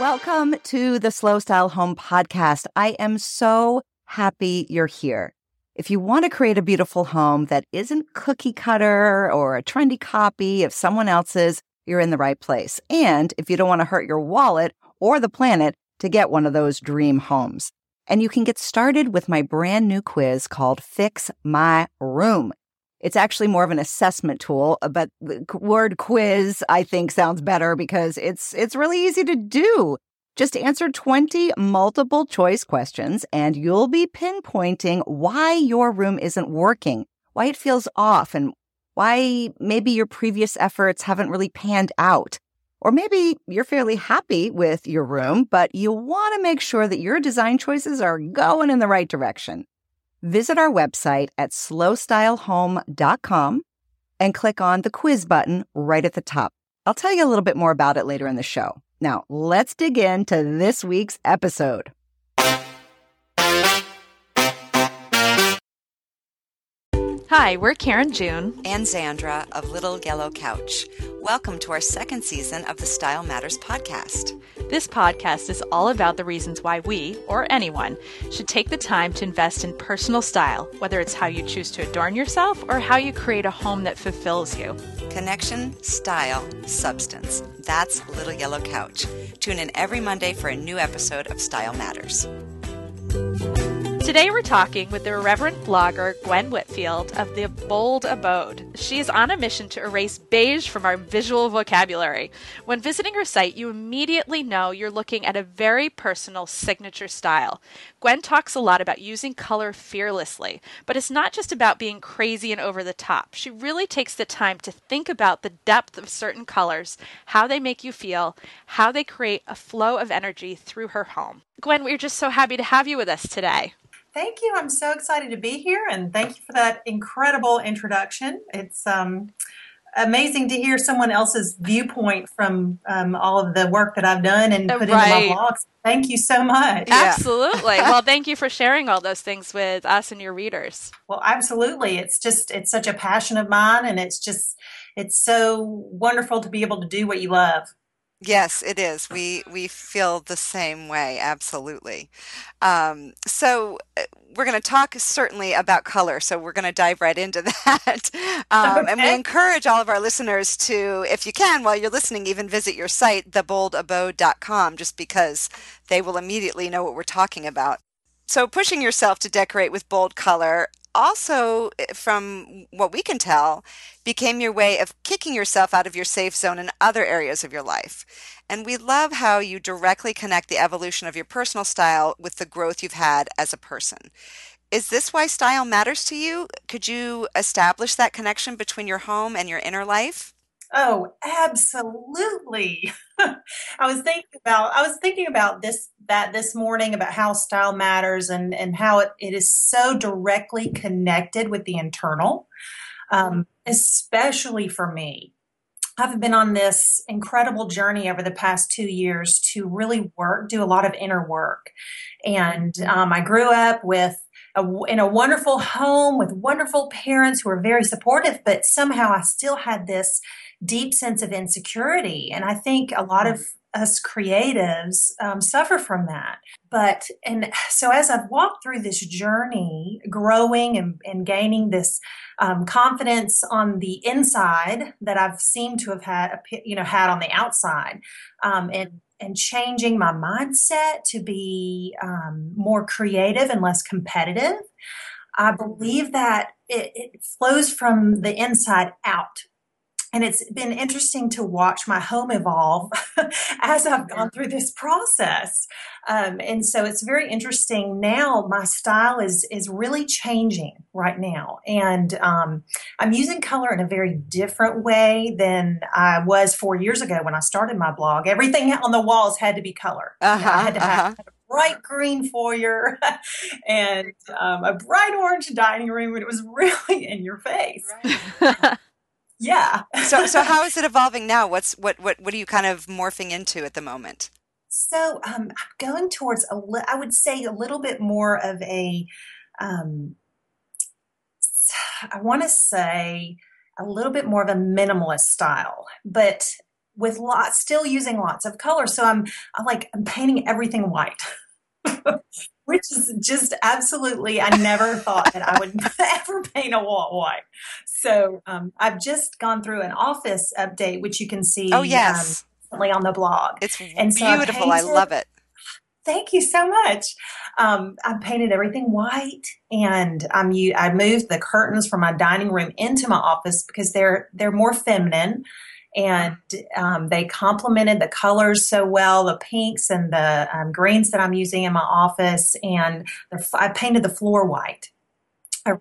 Welcome to the Slow Style Home Podcast. I am so happy you're here. If you want to create a beautiful home that isn't cookie cutter or a trendy copy of someone else's, you're in the right place. And if you don't want to hurt your wallet or the planet to get one of those dream homes. And you can get started with my brand new quiz called Fix My Room. It's actually more of an assessment tool, uh, but the word quiz I think sounds better because it's it's really easy to do. Just answer 20 multiple choice questions and you'll be pinpointing why your room isn't working, why it feels off, and why maybe your previous efforts haven't really panned out. Or maybe you're fairly happy with your room, but you want to make sure that your design choices are going in the right direction. Visit our website at slowstylehome.com and click on the quiz button right at the top. I'll tell you a little bit more about it later in the show. Now, let's dig into this week's episode. Hi, we're Karen June and Zandra of Little Yellow Couch. Welcome to our second season of the Style Matters podcast. This podcast is all about the reasons why we, or anyone, should take the time to invest in personal style, whether it's how you choose to adorn yourself or how you create a home that fulfills you. Connection, style, substance. That's Little Yellow Couch. Tune in every Monday for a new episode of Style Matters. Today we're talking with the irreverent blogger Gwen Whitfield of the Bold Abode. She is on a mission to erase beige from our visual vocabulary. When visiting her site, you immediately know you're looking at a very personal signature style. Gwen talks a lot about using color fearlessly, but it's not just about being crazy and over the top. She really takes the time to think about the depth of certain colors, how they make you feel, how they create a flow of energy through her home. Gwen, we're just so happy to have you with us today. Thank you. I'm so excited to be here, and thank you for that incredible introduction. It's um, amazing to hear someone else's viewpoint from um, all of the work that I've done and put right. into my blogs. Thank you so much. Absolutely. well, thank you for sharing all those things with us and your readers. Well, absolutely. It's just it's such a passion of mine, and it's just it's so wonderful to be able to do what you love. Yes, it is. We we feel the same way. Absolutely. Um, so uh, we're going to talk certainly about color. So we're going to dive right into that. Um, okay. And we encourage all of our listeners to, if you can, while you're listening, even visit your site, theboldabode.com, just because they will immediately know what we're talking about. So pushing yourself to decorate with bold color also, eh, from what we can tell, became your way of kicking yourself out of your safe zone in other areas of your life. And we love how you directly connect the evolution of your personal style with the growth you've had as a person. Is this why style matters to you? Could you establish that connection between your home and your inner life? Oh, absolutely. I was thinking about I was thinking about this that this morning about how style matters and and how it, it is so directly connected with the internal, um, especially for me. I've been on this incredible journey over the past two years to really work, do a lot of inner work, and um, I grew up with a, in a wonderful home with wonderful parents who were very supportive, but somehow I still had this deep sense of insecurity. And I think a lot of us creatives um, suffer from that. But, and so as I've walked through this journey, growing and, and gaining this um, confidence on the inside that I've seemed to have had, you know, had on the outside, um, and and changing my mindset to be um, more creative and less competitive. I believe that it, it flows from the inside out and it's been interesting to watch my home evolve as I've gone through this process. Um, and so it's very interesting now. My style is is really changing right now, and um, I'm using color in a very different way than I was four years ago when I started my blog. Everything on the walls had to be color. Uh-huh, I had to uh-huh. have a bright green foyer and um, a bright orange dining room, and it was really in your face. Right. Yeah. so so how is it evolving now? What's what what what are you kind of morphing into at the moment? So um, I'm going towards a li- I would say a little bit more of a um, I want to say a little bit more of a minimalist style, but with lots, still using lots of color. So I'm, I'm like, I'm painting everything white. which is just absolutely i never thought that i would ever paint a wall white. So um, i've just gone through an office update which you can see oh yes. um, on the blog. It's and beautiful. So I, painted, I love it. Thank you so much. Um, i painted everything white and um, you, i moved the curtains from my dining room into my office because they're they're more feminine and um, they complemented the colors so well the pinks and the um, greens that i'm using in my office. And the, i painted the floor white. I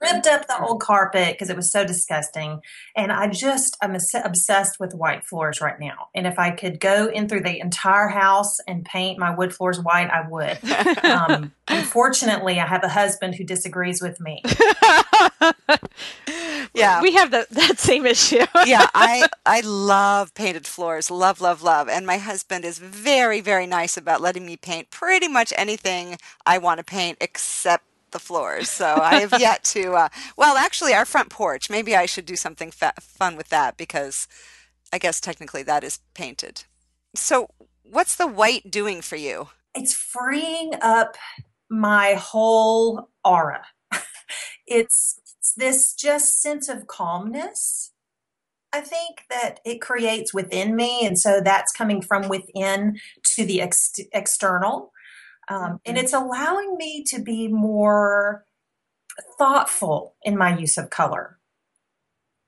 ripped up the old carpet because it was so disgusting. And i just i'm obsessed with white floors right now. And if i could go in through the entire house and paint my wood floors white i would. Um, unfortunately i have a husband who disagrees with me yeah. We have the, that same issue. Yeah i i love painted floors. Love love love. And my husband is very very nice about letting me paint pretty much anything i want to paint except the floors. So i have yet to uh, well actually our front porch maybe i should do something fa- fun with that because i guess technically that is painted. So what's the white doing for you? It's freeing up my whole aura. It's this just sense of calmness I think that it creates within me. And so that's coming from within to the ex- external. Um, and mm-hmm. it's allowing me to be more thoughtful in my use of color.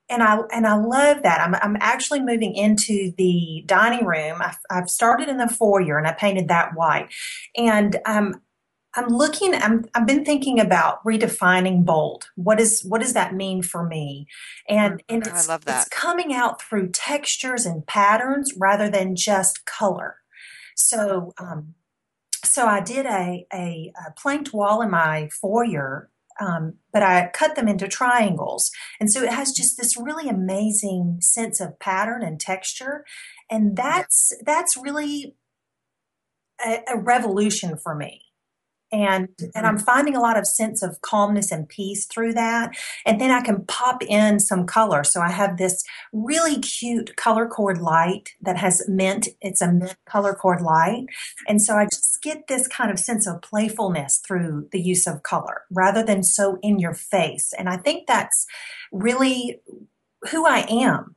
And I and I love that. I'm I'm actually moving into the dining room. I've, I've started in the foyer and I painted that white, and um, I'm looking, I'm, I've been thinking about redefining bold. What is, what does that mean for me? And, mm, and it's, I love that. it's coming out through textures and patterns rather than just color. So, um, so I did a, a, a planked wall in my foyer, um, but I cut them into triangles. And so it has just this really amazing sense of pattern and texture. And that's, that's really a, a revolution for me and and i'm mm-hmm. finding a lot of sense of calmness and peace through that. And then i can pop in some color. So i have this really cute color cord light that has mint. It's a mint color cord light. And so i just get this kind of sense of playfulness through the use of color rather than so in your face. And i think that's really who i am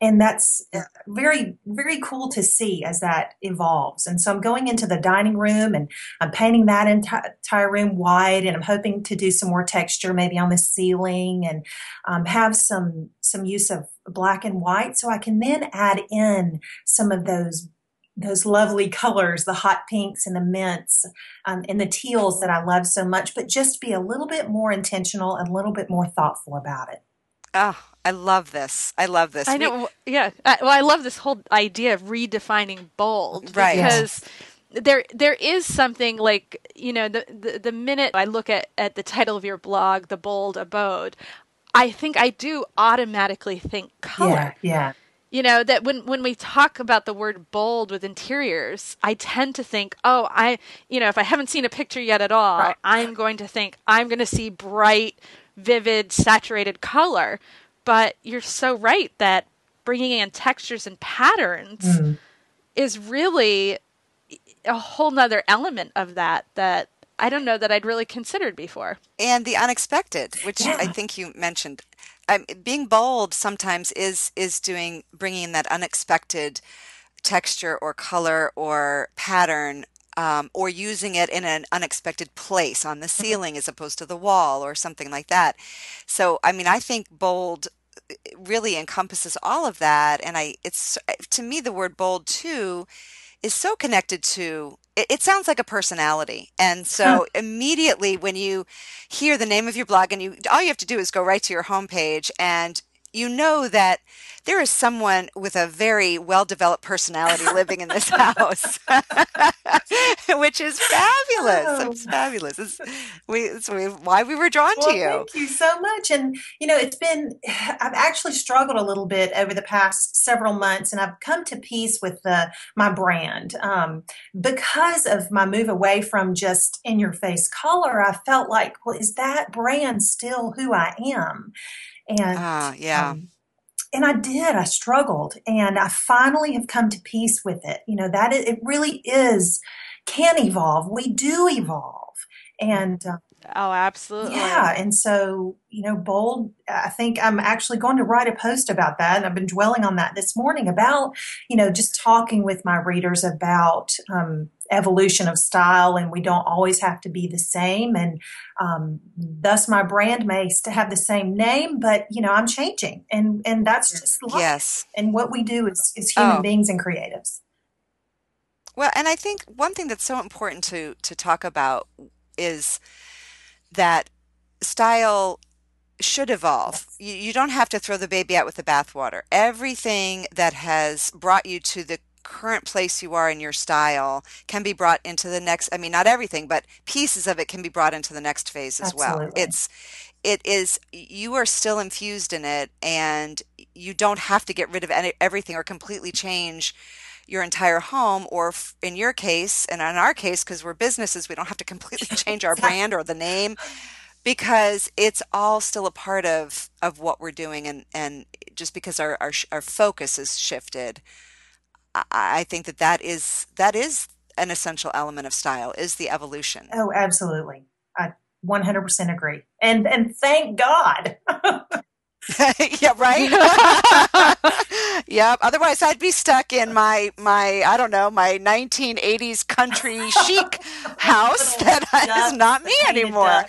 and that's uh, very very cool to see as that evolves and so i'm going into the dining room and i'm painting that entire room white and i'm hoping to do some more texture maybe on the ceiling and um, have some some use of black and white so i can then add in some of those those lovely colors, the hot pinks and the mints um, and the teals that I love so much, but just be a little bit more intentional and a little bit more thoughtful about it. Oh, I love this. I love this. I know. We, yeah. I, well, I love this whole idea of redefining bold. Right. Because yeah. there there is something like, you know, the, the, the minute I look at, at the title of your blog, The Bold Abode, I think I do automatically think color. Yeah. yeah. You know, that when, when we talk about the word bold with interiors, I tend to think, oh, I, you know, if I haven't seen a picture yet at all, right. I'm going to think I'm going to see bright, vivid, saturated color. But you're so right that bringing in textures and patterns mm. is really a whole nother element of that that I don't know that I'd really considered before. And the unexpected, which yeah. I think you mentioned. Um, being bold sometimes is is doing bringing in that unexpected texture or color or pattern um, or using it in an unexpected place on the ceiling as opposed to the wall or something like that. So, I mean, I think bold uh, really encompasses all of that. And I, it's uh, to me, the word bold too is so connected to it, it sounds like a personality. And so immediately when you hear the name of your blog and you, all you have to do is go right to your homepage and you know that there is someone with a very well developed personality living in this house, which is fabulous. Oh. It's fabulous. It's, we, it's why we were drawn well, to you. Thank you so much. And, you know, it's been, I've actually struggled a little bit over the past several months, and I've come to peace with the, my brand. Um, because of my move away from just in your face color, I felt like, well, is that brand still who I am? And uh, yeah. Um, and I did. I struggled, and I finally have come to peace with it. You know that it, it really is can evolve. We do evolve, and uh, oh, absolutely, yeah. And so you know, bold. I think I'm actually going to write a post about that, and I've been dwelling on that this morning about you know just talking with my readers about um, evolution of style and we don't always have to be the same and um, thus my brand may still have the same name but you know i'm changing and and that's just life yes and what we do is, is human oh. beings and creatives well and i think one thing that's so important to to talk about is that style should evolve. You, you, don't have to throw the baby out with the bathwater. Everything that has brought you to the current place you are in your style can be brought into the next i mean not everything but pieces of it can be brought into the next phase as Absolutely. well it's it is you are still infused in it and you don't have to get rid of any, everything or completely change your entire home or in your case and in our case because we're businesses we don't have to completely change our brand or the name because it's all still a part of of what we're doing and and just because our our, our focus is shifted I think that that is that is an essential element of style is the evolution. Oh, absolutely. I 100% agree. And and thank God. yeah, right. yep. Otherwise, I'd be stuck in my my I don't know my 1980s country chic house that is not me anymore.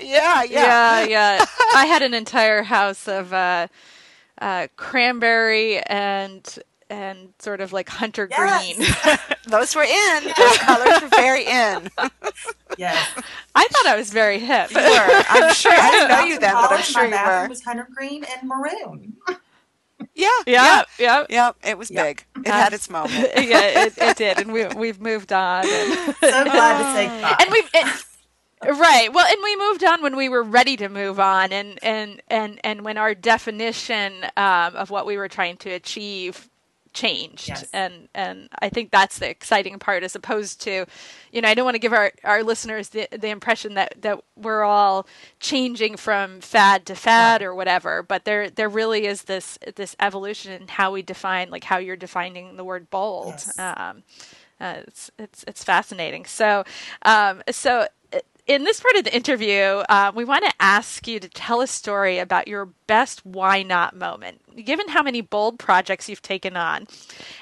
yeah, yeah, yeah, yeah. I had an entire house of uh, uh, cranberry and and sort of like hunter yes. green. Those were in. Those colors were very in. yes. I thought I was very hip. You were. I'm sure. I didn't know you then, but I'm sure you were. It was hunter green and maroon. Yeah, yeah, yeah, yeah. It was yep. big. It uh, had its moment. yeah, it, it, did, and we we've moved on. And, so glad to say goodbye. And we've. It, right well and we moved on when we were ready to move on and and and and when our definition um, of what we were trying to achieve changed yes. and and I think that's the exciting part as opposed to you know I don't want to give our, our listeners the, the impression that that we're all changing from fad to fad right. or whatever but there there really is this this evolution in how we define like how you're defining the word bold yes. um, uh, it's it's it's fascinating so um, so in this part of the interview, uh, we want to ask you to tell a story about your best why not moment. Given how many bold projects you've taken on,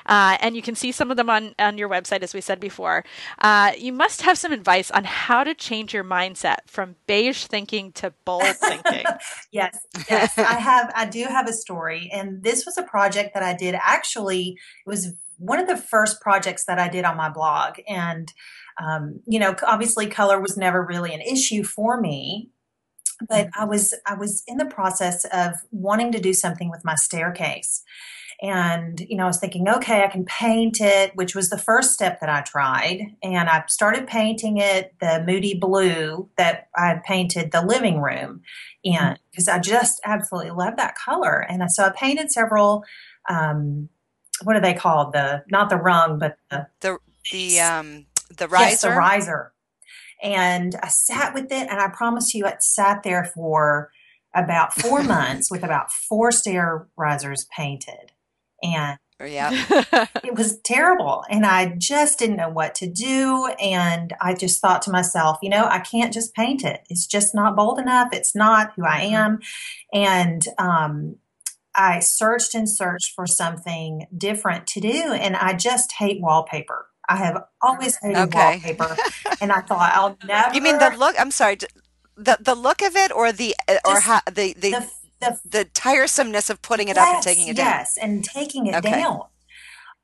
uh, and you can see some of them on, on your website, as we said before, uh, you must have some advice on how to change your mindset from beige thinking to bold thinking. yes, yes, I have. I do have a story, and this was a project that I did. Actually, it was one of the first projects that I did on my blog, and um, you know, obviously color was never really an issue for me, but mm-hmm. I was I was in the process of wanting to do something with my staircase. And, you know, I was thinking, okay, I can paint it, which was the first step that I tried. And I started painting it the moody blue that I painted the living room in because mm-hmm. I just absolutely love that color. And so I painted several, um, what are they called? The, not the rung, but the, the, the, um, the riser? Yes, the riser. And I sat with it, and I promise you, it sat there for about four months with about four stair risers painted. And yeah. it was terrible. And I just didn't know what to do. And I just thought to myself, you know, I can't just paint it. It's just not bold enough. It's not who I mm-hmm. am. And um, I searched and searched for something different to do. And I just hate wallpaper. I have always hated okay. wallpaper, and I thought I'll never. You mean the look? I'm sorry, the the look of it, or the uh, or how the the, the the, the tiresomeness of putting it yes, up and taking it down. Yes, and taking it okay. down.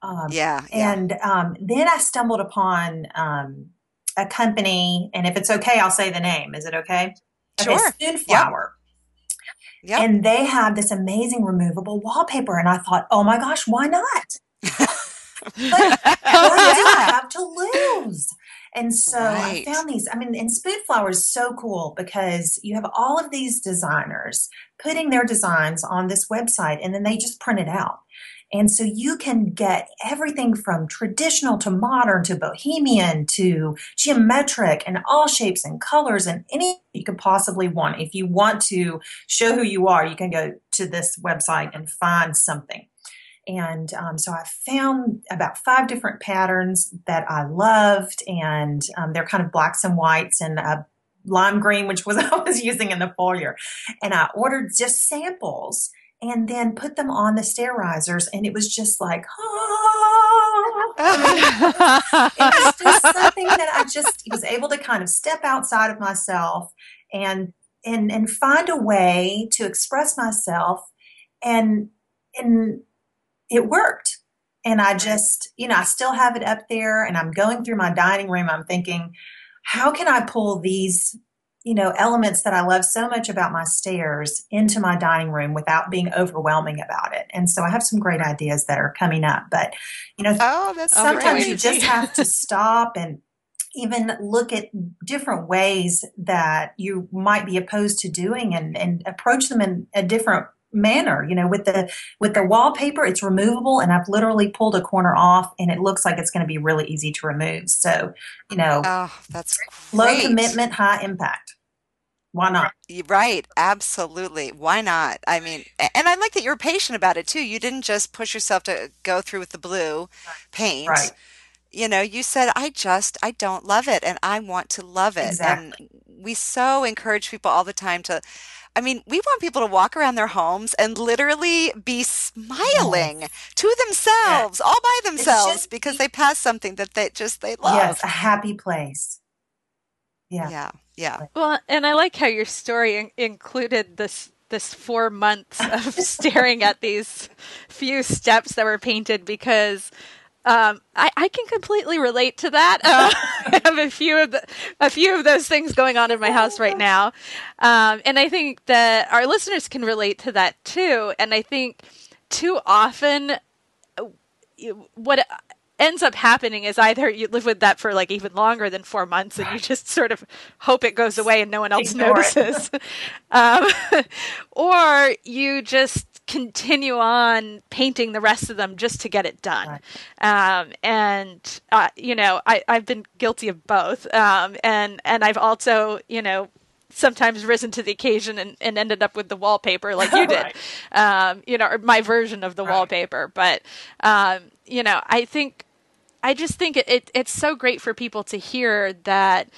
Um, yeah, yeah, And um, then I stumbled upon um, a company, and if it's okay, I'll say the name. Is it okay? Sure. Okay, Spoonflower. Yep. Yep. And they have this amazing removable wallpaper. And I thought, oh my gosh, why not? what do I have to lose? And so right. I found these. I mean, and Spoonflower is so cool because you have all of these designers putting their designs on this website and then they just print it out. And so you can get everything from traditional to modern to bohemian to geometric and all shapes and colors and any you could possibly want. If you want to show who you are, you can go to this website and find something. And um, so I found about five different patterns that I loved, and um, they're kind of blacks and whites and a lime green, which was I was using in the foyer. And I ordered just samples and then put them on the stair risers, and it was just like, oh. it was just something that I just was able to kind of step outside of myself and and and find a way to express myself and and it worked and i just you know i still have it up there and i'm going through my dining room i'm thinking how can i pull these you know, elements that I love so much about my stairs into my dining room without being overwhelming about it. And so I have some great ideas that are coming up. But, you know, oh, that's sometimes you just have to stop and even look at different ways that you might be opposed to doing and, and approach them in a different manner you know with the with the wallpaper it's removable and i've literally pulled a corner off and it looks like it's going to be really easy to remove so you know oh that's great. low commitment high impact why not? Right, absolutely. Why not? I mean, and I like that you're patient about it too. You didn't just push yourself to go through with the blue paint. Right. You know, you said, I just, I don't love it and I want to love it. Exactly. And we so encourage people all the time to, I mean, we want people to walk around their homes and literally be mm-hmm. smiling yes. to themselves, all by themselves, just, because they passed something that they just, they love. Yes, a happy place. Yeah. Yeah. Yeah. Well, and I like how your story in- included this this four months of staring at these few steps that were painted because um, I, I, can completely relate to that. Uh, I have a few of the, a few of those things going on in my house right now, um, and I think that our listeners can relate to that too. And I think too often, uh, what ends up happening is either you live with that for like even longer than four months and you just sort of hope it goes away and no one else Ignore notices. Um, or you just continue on painting the rest of them just to get it done. Um, and uh, you know I, i've been guilty of both. Um, and and i've also you know sometimes risen to the occasion and, and ended up with the wallpaper like you did. Right. um, you know or my version of the right. wallpaper. But um, you know i think I just think it, it, it's so great for people to hear that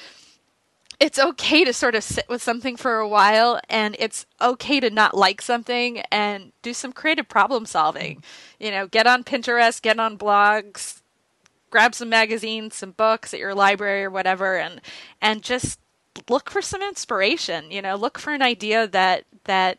it's okay to sort of sit with something for a while and it's okay to not like something and do some creative problem solving. You know, get on Pinterest, get on blogs, grab some magazines, some books at your library or whatever and and just look for some inspiration, you know, look for an idea that that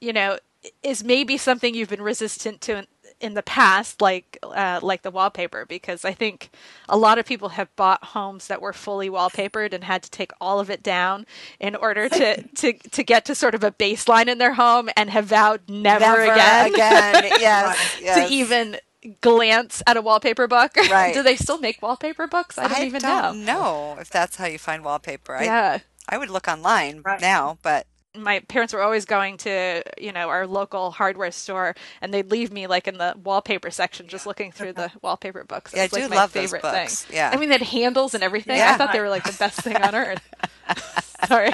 you know is maybe something you've been resistant to in the past, like uh, like the wallpaper, because I think a lot of people have bought homes that were fully wallpapered and had to take all of it down in order to to to get to sort of a baseline in their home, and have vowed never, never again, again, yes, yes. to even glance at a wallpaper book. Right? Do they still make wallpaper books? I don't I even don't know. know if that's how you find wallpaper. Yeah. I, I would look online right. now, but my parents were always going to you know our local hardware store and they'd leave me like in the wallpaper section just looking through the wallpaper books. Yeah, was, I like, do my love favorite those books. thing. Yeah. I mean they had handles and everything. Yeah. i thought they were like the best thing on earth. Sorry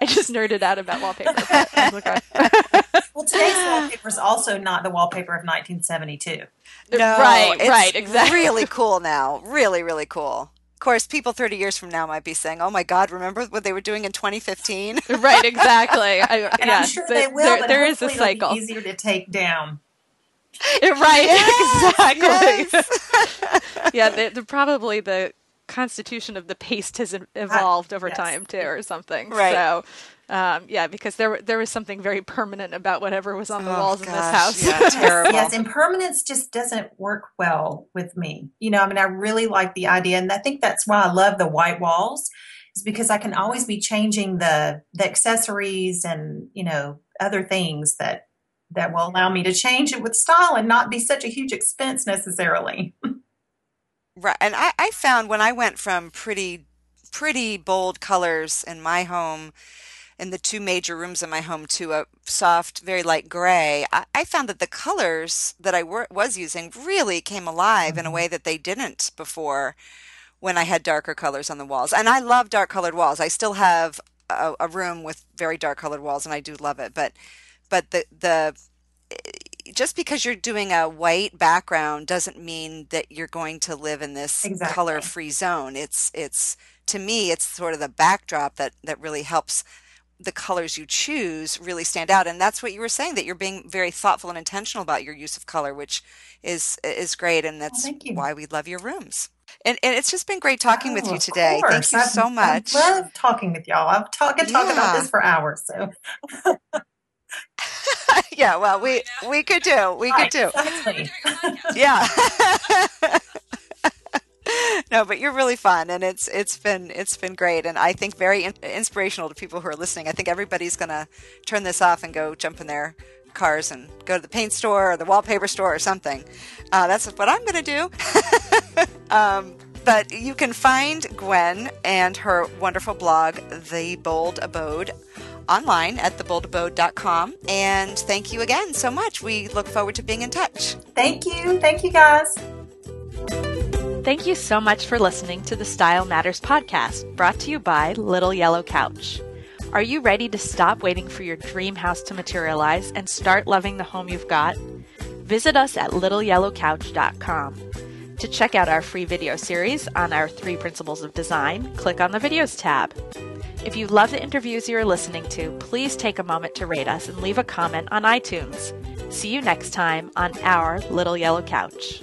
i just nerded out about wallpaper. Oh well today's wallpaper is also not the wallpaper of 1972 no, right right exactly. really cool now. Really really cool course, people 30 years from now might be saying, "Oh my God, remember what they were doing in 2015?" right, exactly. I, and yeah, I'm sure they will. There, but there is a cycle. easier to take down. right, yes, exactly. Yes. yeah, the, the, probably the constitution of the paste has uh, evolved over yes. time too, or something. Right. So um, yeah, because there there was something very permanent about whatever was on the oh, walls gosh, in this house. Yeah, terrible. yes, impermanence just doesn't work well with me. You know, I mean, I really like the idea, and I think that's why I love the white walls, is because I can always be changing the the accessories and you know other things that that will allow me to change it with style and not be such a huge expense necessarily. right. And I, I found when I went from pretty pretty bold colors in my home in the two major rooms in my home to a soft, very light gray, I, I found that the colors that I were, was using really came alive in a mm-hmm. way that they didn't before when I had darker colors on the walls. And I love dark colored walls. I still have a, a room with very dark colored walls, and I do love it. But but the the just because you're doing a white background doesn't mean that you're going to live in this exactly. color free zone. It's it's to me it's sort of the backdrop that that really helps the colors you choose really stand out. And that's what you were saying that you're being very thoughtful and intentional about your use of color which is is great. And oh, that's oh, why we love your rooms. And, and it's just been great talking oh, with you oh, today. Thank you I've, so much. i love talking with y'all. I've talk, talk yeah. about this for hours so. Yeah well we we could do. We could do. yeah no, but you're really fun, and it's it's been it's been great, and I think very in- inspirational to people who are listening. I think everybody's gonna turn this off and go jump in their cars and go to the paint store or the wallpaper store or something. Uh, that's what I'm gonna do. um, but you can find Gwen and her wonderful blog, The Bold Abode, online at theboldabode.com. And thank you again so much. We look forward to being in touch. Thank you. Thank you, guys. Thank you so much for listening to the Style Matters podcast, brought to you by Little Yellow Couch. Are you ready to stop waiting for your dream house to materialize and start loving the home you've got? Visit us at littleyellowcouch.com. To check out our free video series on our three principles of design, click on the Videos tab. If you love the interviews you're listening to, please take a moment to rate us and leave a comment on iTunes. See you next time on our Little Yellow Couch.